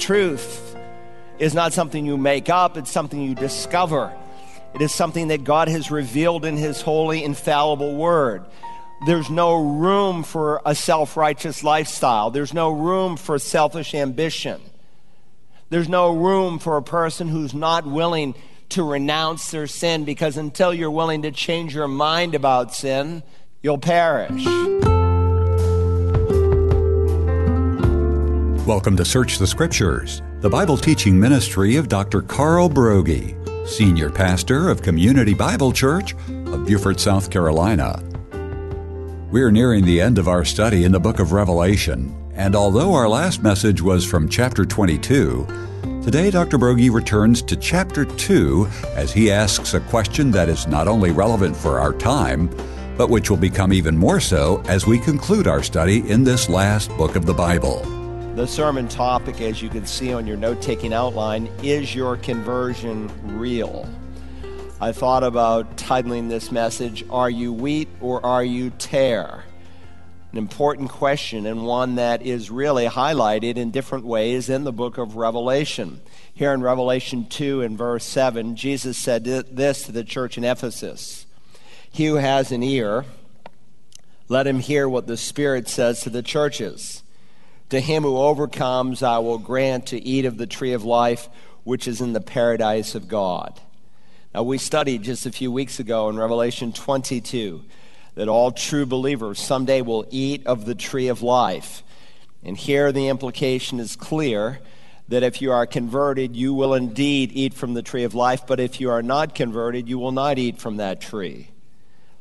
truth is not something you make up, it's something you discover. It is something that God has revealed in His holy, infallible word. There's no room for a self righteous lifestyle. There's no room for selfish ambition. There's no room for a person who's not willing to renounce their sin because until you're willing to change your mind about sin, you'll perish. Welcome to Search the Scriptures, the Bible teaching ministry of Dr. Carl Broggi, Senior Pastor of Community Bible Church of Beaufort, South Carolina. We're nearing the end of our study in the book of Revelation, and although our last message was from chapter 22, today Dr. Broggi returns to chapter 2 as he asks a question that is not only relevant for our time, but which will become even more so as we conclude our study in this last book of the Bible. The sermon topic, as you can see on your note taking outline, is your conversion real? I thought about titling this message, Are You Wheat or Are You Tare? An important question and one that is really highlighted in different ways in the book of Revelation. Here in Revelation 2 and verse 7, Jesus said this to the church in Ephesus He who has an ear, let him hear what the Spirit says to the churches. To him who overcomes, I will grant to eat of the tree of life, which is in the paradise of God. Now, we studied just a few weeks ago in Revelation 22 that all true believers someday will eat of the tree of life. And here the implication is clear that if you are converted, you will indeed eat from the tree of life, but if you are not converted, you will not eat from that tree.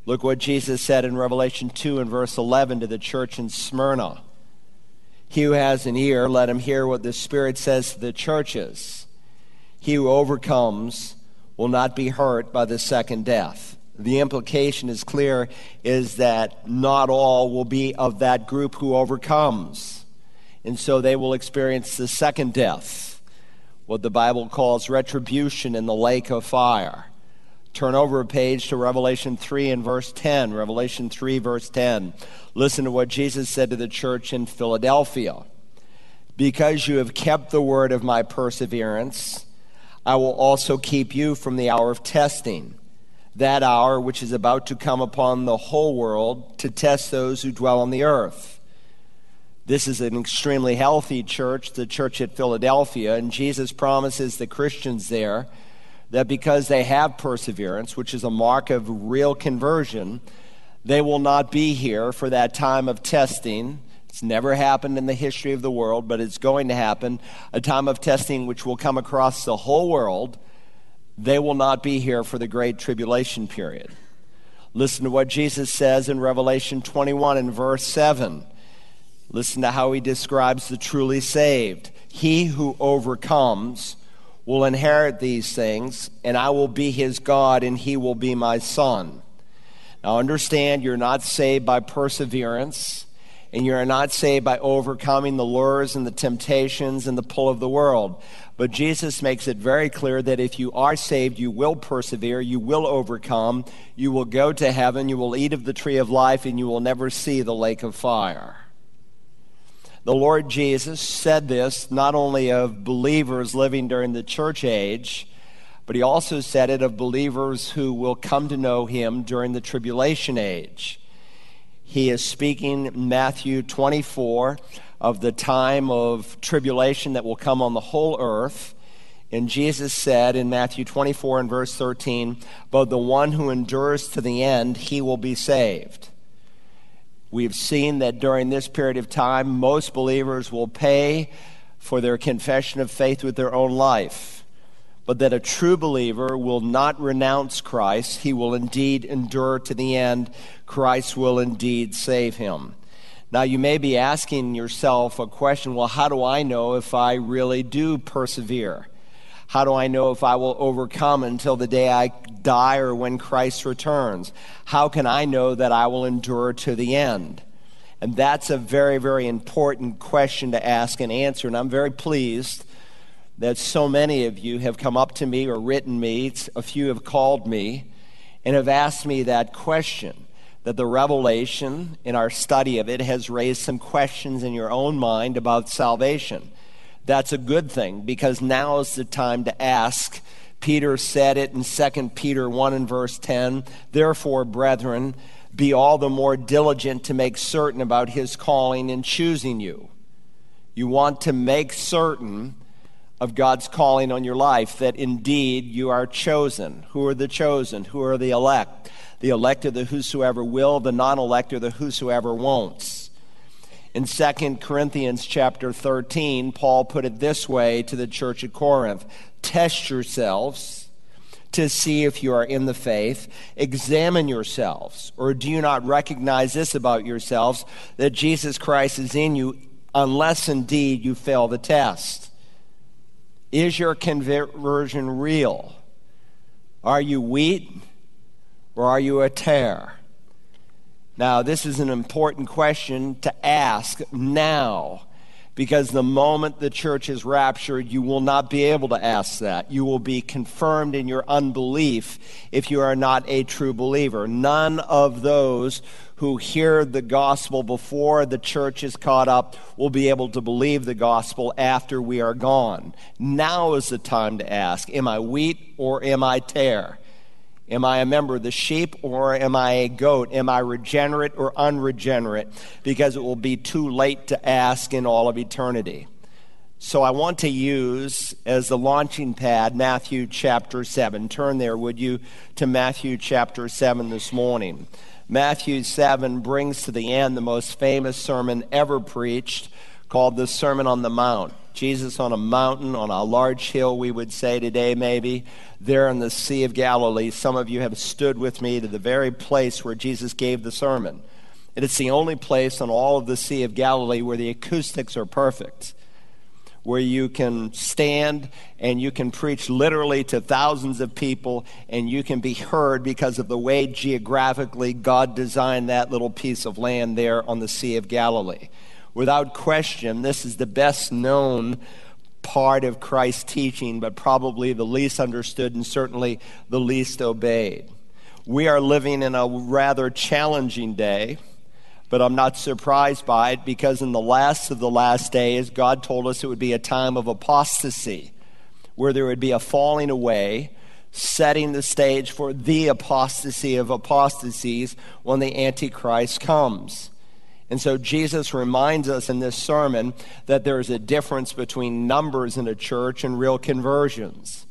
Look what Jesus said in Revelation 2 and verse 11 to the church in Smyrna. He who has an ear, let him hear what the Spirit says to the churches. He who overcomes will not be hurt by the second death. The implication is clear is that not all will be of that group who overcomes. And so they will experience the second death, what the Bible calls retribution in the lake of fire. Turn over a page to Revelation 3 and verse 10. Revelation 3, verse 10. Listen to what Jesus said to the church in Philadelphia. Because you have kept the word of my perseverance, I will also keep you from the hour of testing, that hour which is about to come upon the whole world to test those who dwell on the earth. This is an extremely healthy church, the church at Philadelphia, and Jesus promises the Christians there that because they have perseverance, which is a mark of real conversion, they will not be here for that time of testing. It's never happened in the history of the world, but it's going to happen. A time of testing which will come across the whole world. They will not be here for the great tribulation period. Listen to what Jesus says in Revelation 21 and verse 7. Listen to how he describes the truly saved. He who overcomes will inherit these things, and I will be his God, and he will be my son. Now, understand you're not saved by perseverance, and you're not saved by overcoming the lures and the temptations and the pull of the world. But Jesus makes it very clear that if you are saved, you will persevere, you will overcome, you will go to heaven, you will eat of the tree of life, and you will never see the lake of fire. The Lord Jesus said this not only of believers living during the church age, but he also said it of believers who will come to know him during the tribulation age. He is speaking Matthew 24 of the time of tribulation that will come on the whole earth. And Jesus said in Matthew 24 and verse 13, But the one who endures to the end, he will be saved. We've seen that during this period of time, most believers will pay for their confession of faith with their own life, but that a true believer will not renounce Christ. He will indeed endure to the end. Christ will indeed save him. Now, you may be asking yourself a question well, how do I know if I really do persevere? How do I know if I will overcome until the day I die or when Christ returns? How can I know that I will endure to the end? And that's a very, very important question to ask and answer. And I'm very pleased that so many of you have come up to me or written me. A few have called me and have asked me that question. That the revelation in our study of it has raised some questions in your own mind about salvation That's a good thing because now is the time to ask. Peter said it in 2 Peter 1 and verse 10. Therefore, brethren, be all the more diligent to make certain about his calling and choosing you. You want to make certain of God's calling on your life that indeed you are chosen. Who are the chosen? Who are the elect? The elect are the whosoever will, the non elect are the whosoever won't. In 2 Corinthians chapter 13, Paul put it this way to the church at Corinth Test yourselves to see if you are in the faith. Examine yourselves. Or do you not recognize this about yourselves that Jesus Christ is in you, unless indeed you fail the test? Is your conversion real? Are you wheat or are you a tare? Now, this is an important question to ask now because the moment the church is raptured, you will not be able to ask that. You will be confirmed in your unbelief if you are not a true believer. None of those who hear the gospel before the church is caught up will be able to believe the gospel after we are gone. Now is the time to ask Am I wheat or am I tare? Am I a member of the sheep or am I a goat? Am I regenerate or unregenerate? Because it will be too late to ask in all of eternity. So I want to use as the launching pad Matthew chapter 7. Turn there, would you, to Matthew chapter 7 this morning. Matthew 7 brings to the end the most famous sermon ever preached called the Sermon on the Mount. Jesus on a mountain, on a large hill, we would say today, maybe, there in the Sea of Galilee. Some of you have stood with me to the very place where Jesus gave the sermon. And it's the only place on all of the Sea of Galilee where the acoustics are perfect, where you can stand and you can preach literally to thousands of people and you can be heard because of the way geographically God designed that little piece of land there on the Sea of Galilee without question, this is the best known part of Christ's teaching, but probably the least understood and certainly the least obeyed. We are living in a rather challenging day, but I'm not surprised by it because in the last of the last days, God told us it would be a time of apostasy, where there would be a falling away, setting the stage for the apostasy of apostasies when the Antichrist comes. And so Jesus reminds us in this sermon that there's a difference between numbers in a church and real conversions.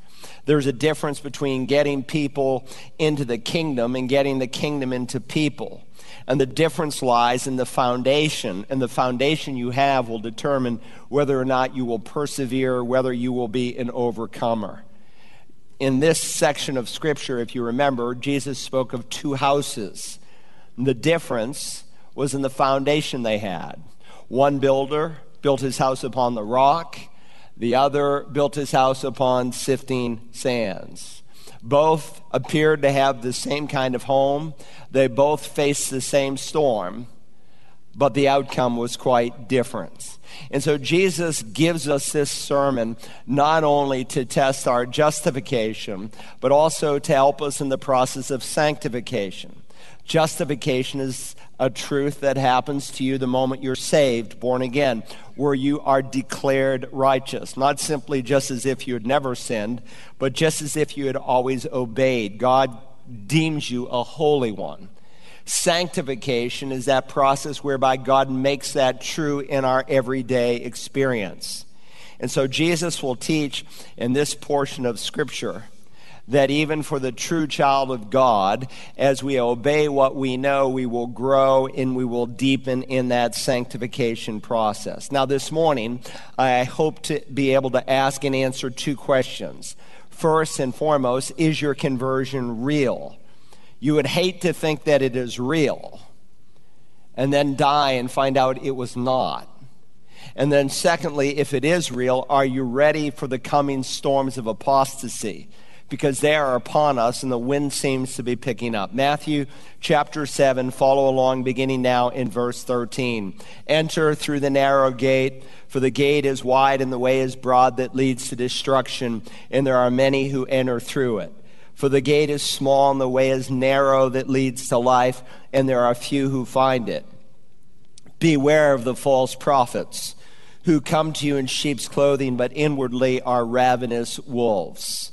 There's a difference between getting people into the kingdom and getting the kingdom into people. And the difference lies in the foundation. And the foundation you have will determine whether or not you will persevere, whether you will be an overcomer. In this section of Scripture, if you remember, Jesus spoke of two houses. The difference was in the foundation they had. One builder built his house upon the rock, the other built his house upon sifting sands. Both appeared to have the same kind of home, they both faced the same storm, but the outcome was quite different. And so Jesus gives us this sermon not only to test our justification, but also to help us in the process of sanctification. Justification is a truth that happens to you the moment you're saved, born again, where you are declared righteous. Not simply just as if you had never sinned, but just as if you had always obeyed. God deems you a holy one. Sanctification is that process whereby God makes that true in our everyday experience. And so Jesus will teach in this portion of Scripture that even for the true child of God, as we obey what we know, we will grow and we will deepen in that sanctification process. Now, this morning, I hope to be able to ask and answer two questions. First and foremost, is your conversion real? You would hate to think that it is real and then die and find out it was not. And then, secondly, if it is real, are you ready for the coming storms of apostasy? Because they are upon us and the wind seems to be picking up. Matthew chapter 7, follow along beginning now in verse 13. Enter through the narrow gate, for the gate is wide and the way is broad that leads to destruction, and there are many who enter through it. For the gate is small and the way is narrow that leads to life, and there are few who find it. Beware of the false prophets who come to you in sheep's clothing, but inwardly are ravenous wolves.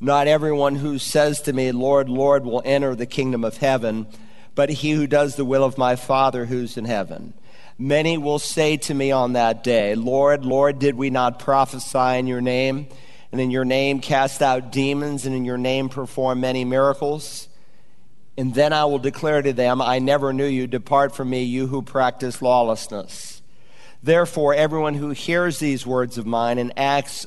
Not everyone who says to me, Lord, Lord, will enter the kingdom of heaven, but he who does the will of my Father who's in heaven. Many will say to me on that day, Lord, Lord, did we not prophesy in your name? And in your name cast out demons, and in your name perform many miracles? And then I will declare to them, I never knew you. Depart from me, you who practice lawlessness. Therefore, everyone who hears these words of mine and acts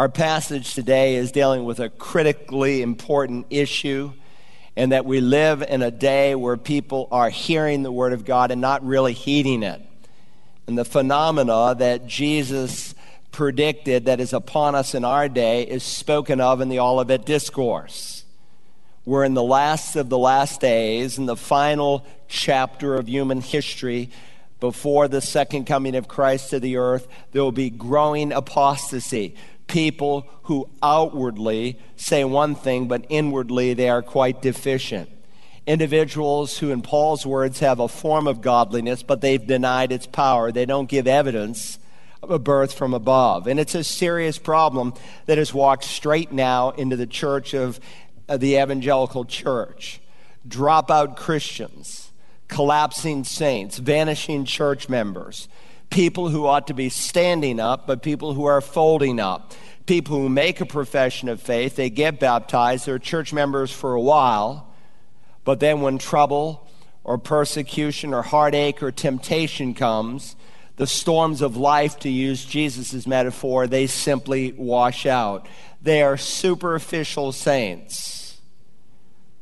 Our passage today is dealing with a critically important issue, and that we live in a day where people are hearing the Word of God and not really heeding it. And the phenomena that Jesus predicted that is upon us in our day is spoken of in the Olivet Discourse. We're in the last of the last days, in the final chapter of human history. Before the second coming of Christ to the earth, there will be growing apostasy. People who outwardly say one thing, but inwardly they are quite deficient. Individuals who, in Paul's words, have a form of godliness, but they've denied its power. They don't give evidence of a birth from above. And it's a serious problem that has walked straight now into the church of of the evangelical church, dropout Christians, collapsing saints, vanishing church members, people who ought to be standing up, but people who are folding up, people who make a profession of faith, they get baptized, they're church members for a while, but then when trouble or persecution or heartache or temptation comes, the storms of life, to use Jesus' metaphor, they simply wash out. They are superficial saints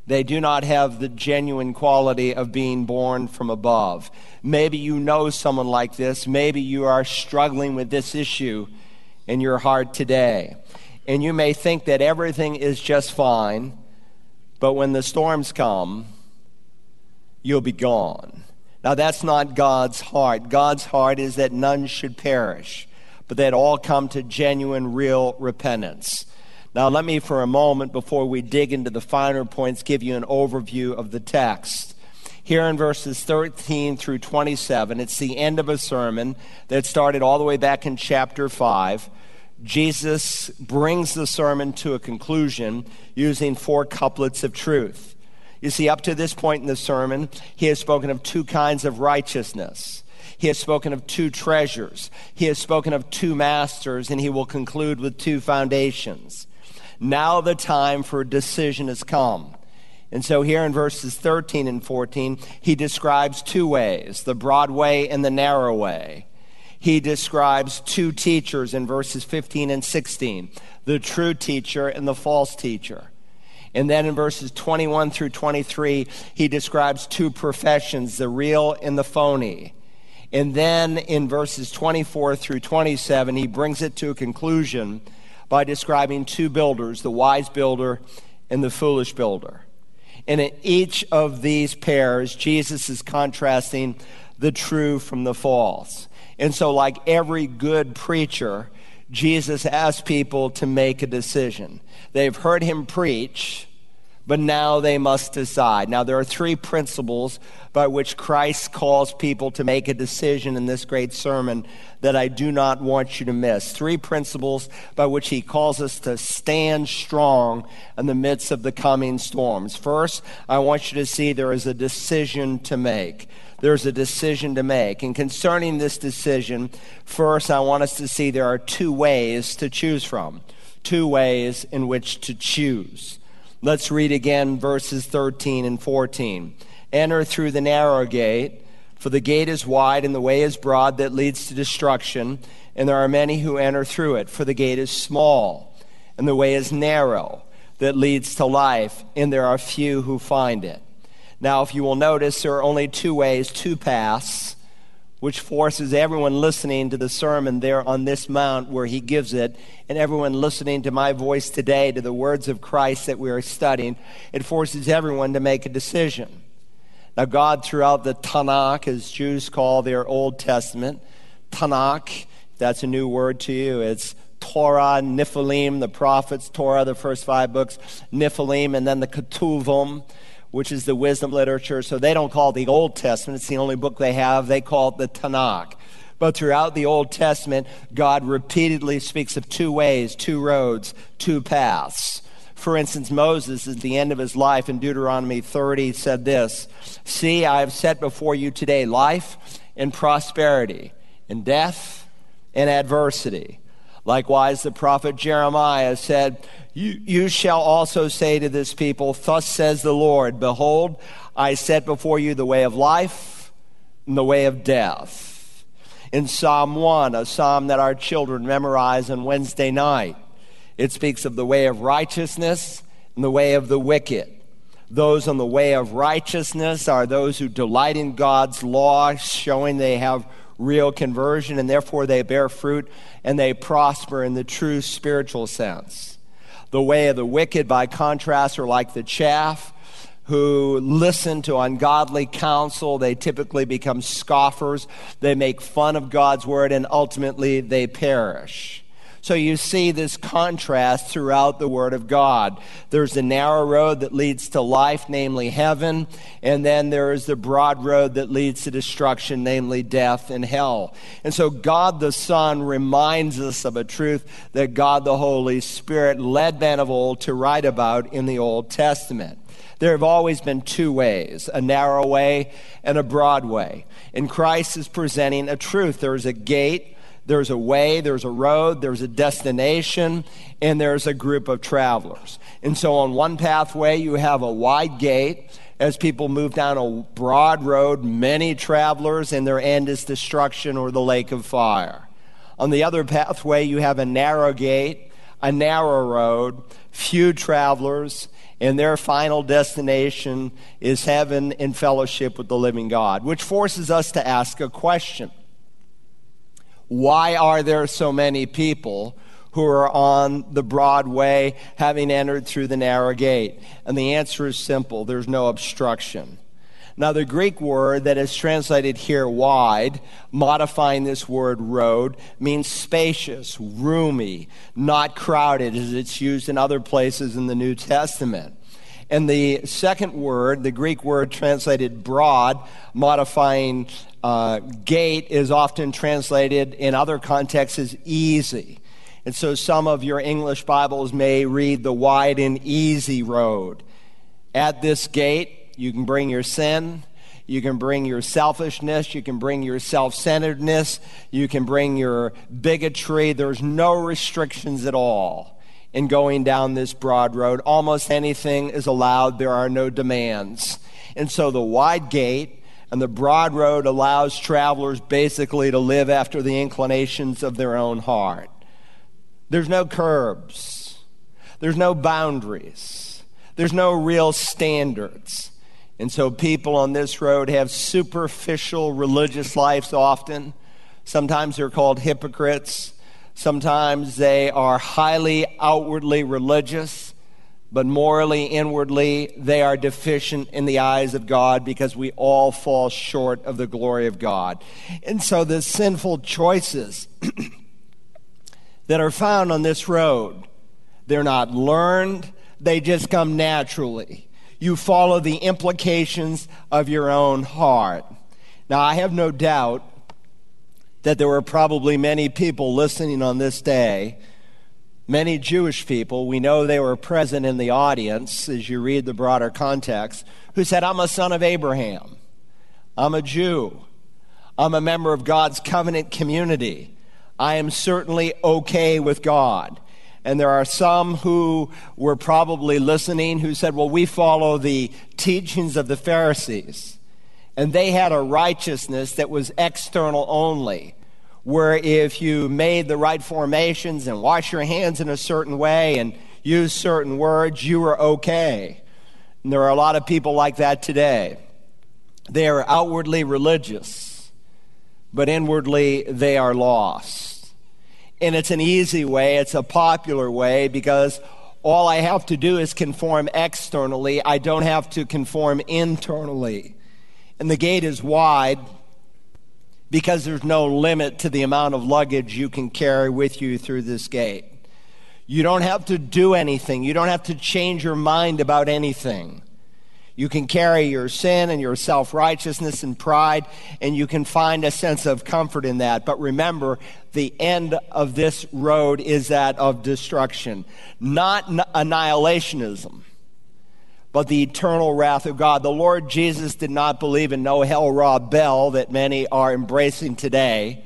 they do not have the genuine quality of being born from above. Maybe you know someone like this. Maybe you are struggling with this issue in your heart today. And you may think that everything is just fine, but when the storms come, you'll be gone. Now, that's not God's heart. God's heart is that none should perish, but that all come to genuine, real repentance. Now, let me, for a moment, before we dig into the finer points, give you an overview of the text. Here in verses 13 through 27, it's the end of a sermon that started all the way back in chapter 5. Jesus brings the sermon to a conclusion using four couplets of truth. You see, up to this point in the sermon, he has spoken of two kinds of righteousness. He has spoken of two treasures. He has spoken of two masters, and he will conclude with two foundations. Now the time for decision has come. And so here in verses 13 and 14, he describes two ways the broad way and the narrow way. He describes two teachers in verses 15 and 16 the true teacher and the false teacher. And then in verses 21 through 23, he describes two professions the real and the phony. And then in verses 24 through 27, he brings it to a conclusion by describing two builders, the wise builder and the foolish builder. And in each of these pairs, Jesus is contrasting the true from the false. And so, like every good preacher, Jesus asks people to make a decision. They've heard him preach, but now they must decide. Now, there are three principles by which Christ calls people to make a decision in this great sermon that I do not want you to miss. Three principles by which he calls us to stand strong in the midst of the coming storms. First, I want you to see there is a decision to make. There's a decision to make. And concerning this decision, first, I want us to see there are two ways to choose from two ways in which to choose. Let's read again verses 13 and 14. Enter through the narrow gate, for the gate is wide and the way is broad that leads to destruction, and there are many who enter through it. For the gate is small and the way is narrow that leads to life, and there are few who find it. Now, if you will notice, there are only two ways, two paths which forces everyone listening to the sermon there on this mount where he gives it, and everyone listening to my voice today to the words of Christ that we are studying, it forces everyone to make a decision. Now, God, throughout the Tanakh, as Jews call their Old Testament, Tanakh, that's a new word to you. It's Torah, Nevi'im, the prophets, Torah, the first five books, Nevi'im, and then the Ketuvim, which is the wisdom literature. So they don't call it the Old Testament, it's the only book they have. They call it the Tanakh. But throughout the Old Testament, God repeatedly speaks of two ways, two roads, two paths. For instance, Moses, at the end of his life in Deuteronomy 30, said this See, I have set before you today life and prosperity, and death and adversity. Likewise, the prophet Jeremiah said, you, you shall also say to this people, Thus says the Lord, Behold, I set before you the way of life and the way of death. In Psalm 1, a psalm that our children memorize on Wednesday night, it speaks of the way of righteousness and the way of the wicked. Those on the way of righteousness are those who delight in God's law, showing they have real conversion, and therefore they bear fruit and they prosper in the true spiritual sense. The way of the wicked, by contrast, are like the chaff who listen to ungodly counsel. They typically become scoffers. They make fun of God's word, and ultimately they perish. So you see this contrast throughout the Word of God. There's the narrow road that leads to life, namely heaven, and then there is the broad road that leads to destruction, namely death and hell. And so God the Son reminds us of a truth that God the Holy Spirit led men of old to write about in the Old Testament. There have always been two ways a narrow way and a broad way. And Christ is presenting a truth. There is a gate there's a way, there's a road, there's a destination, and there's a group of travelers. And so on one pathway, you have a wide gate. As people move down a broad road, many travelers, and their end is destruction or the lake of fire. On the other pathway, you have a narrow gate, a narrow road, few travelers, and their final destination is heaven in fellowship with the living God, which forces us to ask a question why are there so many people who are on the broad way having entered through the narrow gate? And the answer is simple there's no obstruction. Now, the Greek word that is translated here wide, modifying this word road, means spacious, roomy, not crowded, as it's used in other places in the New Testament. And the second word, the Greek word translated broad, modifying uh, gate, is often translated in other contexts as easy. And so some of your English Bibles may read the wide and easy road. At this gate, you can bring your sin, you can bring your selfishness, you can bring your self centeredness, you can bring your bigotry. There's no restrictions at all in going down this broad road. Almost anything is allowed, there are no demands. And so the wide gate and the broad road allows travelers basically to live after the inclinations of their own heart. There's no curbs, there's no boundaries, there's no real standards. And so people on this road have superficial religious lives often. Sometimes they're called hypocrites. Sometimes they are highly outwardly religious, but morally, inwardly, they are deficient in the eyes of God because we all fall short of the glory of God. And so the sinful choices that are found on this road, they're not learned, they just come naturally. You follow the implications of your own heart. Now, I have no doubt that there were probably many people listening on this day, many Jewish people, we know they were present in the audience as you read the broader context, who said, I'm a son of Abraham. I'm a Jew. I'm a member of God's covenant community. I am certainly okay with God. And there are some who were probably listening who said, Well, we follow the teachings of the Pharisees. And they had a righteousness that was external only, where if you made the right formations and wash your hands in a certain way and use certain words, you were okay. And there are a lot of people like that today. They are outwardly religious, but inwardly they are lost. And it's an easy way, it's a popular way because all I have to do is conform externally. I don't have to conform internally. And the gate is wide because there's no limit to the amount of luggage you can carry with you through this gate. You don't have to do anything, you don't have to change your mind about anything. You can carry your sin and your self righteousness and pride, and you can find a sense of comfort in that. But remember, the end of this road is that of destruction, not annihilationism, but the eternal wrath of God. The Lord Jesus did not believe in no hell Rob Bell that many are embracing today,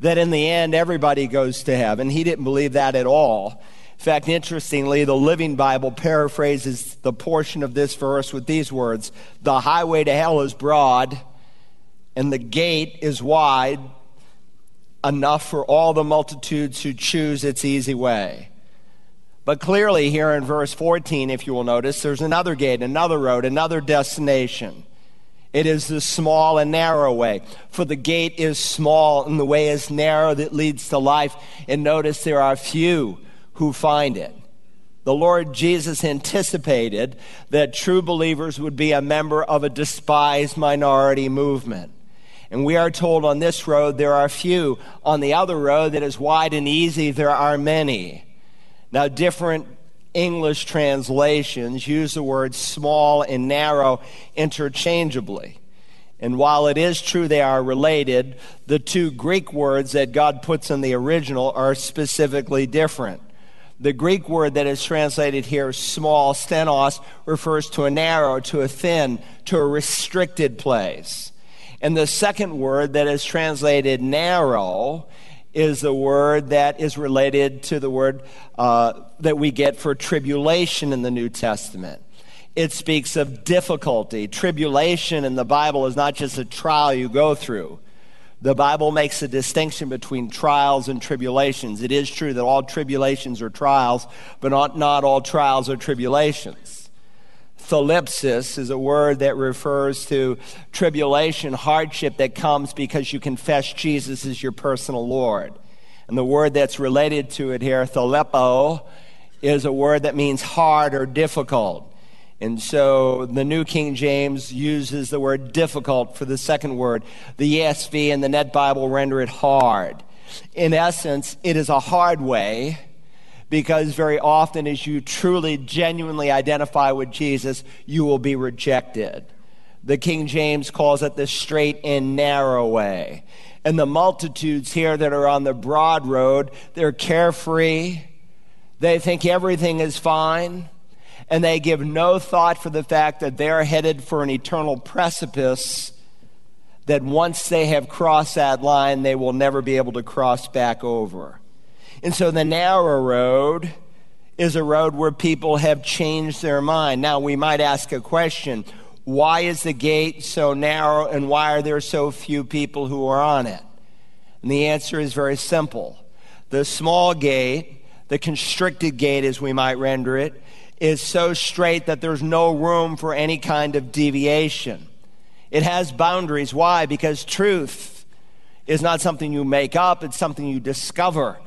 that in the end everybody goes to heaven. He didn't believe that at all. In fact, interestingly, the Living Bible paraphrases the portion of this verse with these words The highway to hell is broad, and the gate is wide enough for all the multitudes who choose its easy way. But clearly, here in verse 14, if you will notice, there's another gate, another road, another destination. It is the small and narrow way. For the gate is small and the way is narrow that leads to life. And notice there are few who find it. The Lord Jesus anticipated that true believers would be a member of a despised minority movement. And we are told on this road there are few. On the other road that is wide and easy, there are many. Now, different English translations use the words small and narrow interchangeably. And while it is true they are related, the two Greek words that God puts in the original are specifically different. The Greek word that is translated here, small, stenos, refers to a narrow, to a thin, to a restricted place. And the second word that is translated narrow is the word that is related to the word uh, that we get for tribulation in the New Testament. It speaks of difficulty. Tribulation in the Bible is not just a trial you go through. The Bible makes a distinction between trials and tribulations. It is true that all tribulations are trials, but not, not all trials are tribulations. Thlipsis is a word that refers to tribulation, hardship that comes because you confess Jesus as your personal Lord. And the word that's related to it here, thalepo, is a word that means hard or difficult. And so the New King James uses the word difficult for the second word. The ESV and the Net Bible render it hard. In essence, it is a hard way because very often, as you truly, genuinely identify with Jesus, you will be rejected. The King James calls it the straight and narrow way. And the multitudes here that are on the broad road, they're carefree. They think everything is fine and they give no thought for the fact that they're headed for an eternal precipice that once they have crossed that line, they will never be able to cross back over. And so the narrow road is a road where people have changed their mind. Now, we might ask a question why is the gate so narrow and why are there so few people who are on it? And the answer is very simple. The small gate, the constricted gate as we might render it, is so straight that there's no room for any kind of deviation. It has boundaries. Why? Because truth is not something you make up, it's something you discover.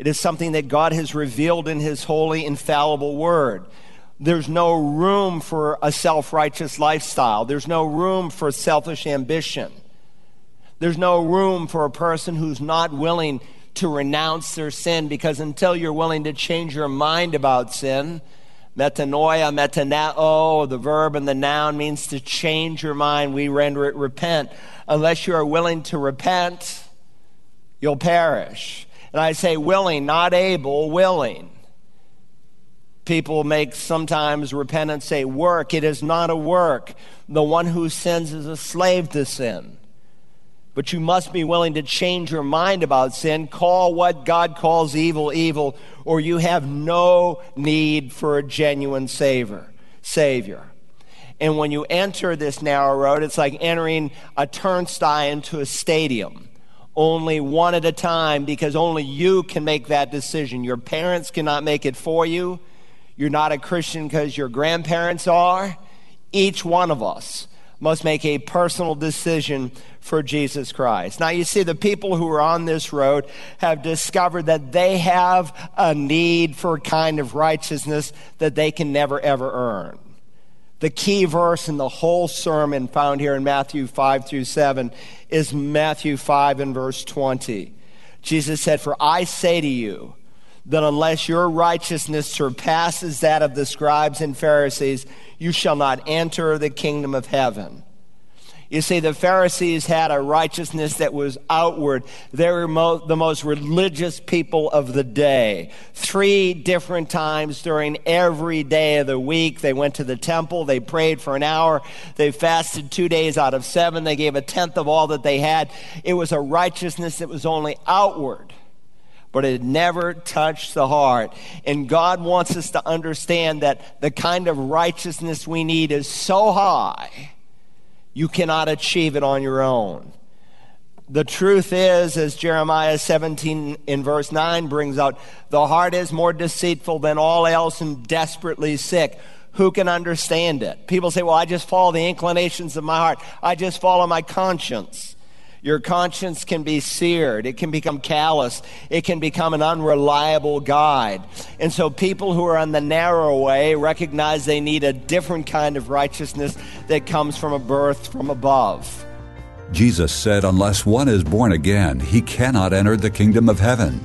It is something that God has revealed in His holy, infallible word. There's no room for a self righteous lifestyle. There's no room for selfish ambition. There's no room for a person who's not willing to renounce their sin because until you're willing to change your mind about sin, Metanoia, metanoeo, the verb and the noun means to change your mind. We render it repent. Unless you are willing to repent, you'll perish. And I say willing, not able, willing. People make sometimes repentance a work. It is not a work. The one who sins is a slave to sin. But you must be willing to change your mind about sin. Call what God calls evil evil, or you have no need for a genuine savior. Savior. And when you enter this narrow road, it's like entering a turnstile into a stadium. Only one at a time because only you can make that decision. Your parents cannot make it for you. You're not a Christian because your grandparents are. Each one of us must make a personal decision for Jesus Christ. Now, you see, the people who are on this road have discovered that they have a need for a kind of righteousness that they can never, ever earn. The key verse in the whole sermon found here in Matthew 5 through 7 is Matthew 5 and verse 20. Jesus said, For I say to you, that unless your righteousness surpasses that of the scribes and Pharisees, you shall not enter the kingdom of heaven. You see, the Pharisees had a righteousness that was outward. They were mo- the most religious people of the day. Three different times during every day of the week, they went to the temple, they prayed for an hour, they fasted two days out of seven, they gave a tenth of all that they had. It was a righteousness that was only outward but it never touched the heart. And God wants us to understand that the kind of righteousness we need is so high, you cannot achieve it on your own. The truth is, as Jeremiah 17 in verse 9 brings out, the heart is more deceitful than all else and desperately sick. Who can understand it? People say, well, I just follow the inclinations of my heart. I just follow my conscience. Your conscience can be seared. It can become callous. It can become an unreliable guide. And so people who are on the narrow way recognize they need a different kind of righteousness that comes from a birth from above. Jesus said, Unless one is born again, he cannot enter the kingdom of heaven.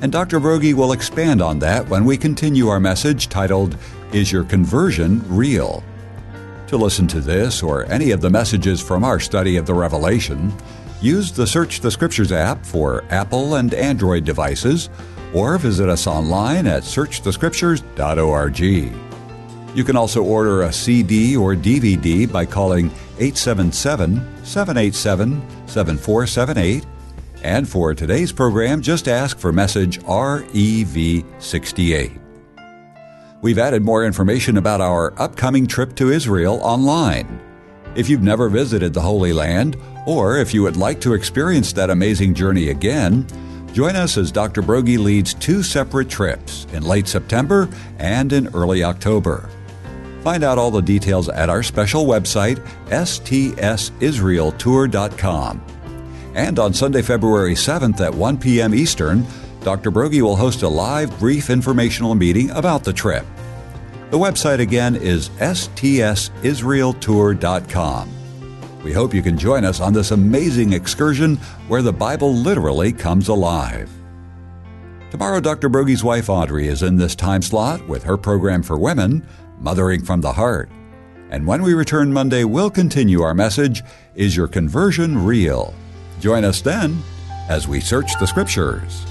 And Dr. Broggi will expand on that when we continue our message titled, Is Your Conversion Real? To listen to this or any of the messages from our study of the Revelation, Use the Search the Scriptures app for Apple and Android devices, or visit us online at searchthescriptures.org. You can also order a CD or DVD by calling 877 787 7478. And for today's program, just ask for message REV68. We've added more information about our upcoming trip to Israel online. If you've never visited the Holy Land, or if you would like to experience that amazing journey again, join us as Dr. Broggi leads two separate trips in late September and in early October. Find out all the details at our special website, stsisraeltour.com. And on Sunday, February 7th at 1 p.m. Eastern, Dr. Broggi will host a live brief informational meeting about the trip. The website again is stsisraeltour.com. We hope you can join us on this amazing excursion where the Bible literally comes alive. Tomorrow, Dr. Broggi's wife Audrey is in this time slot with her program for women, Mothering from the Heart. And when we return Monday, we'll continue our message Is Your Conversion Real? Join us then as we search the Scriptures.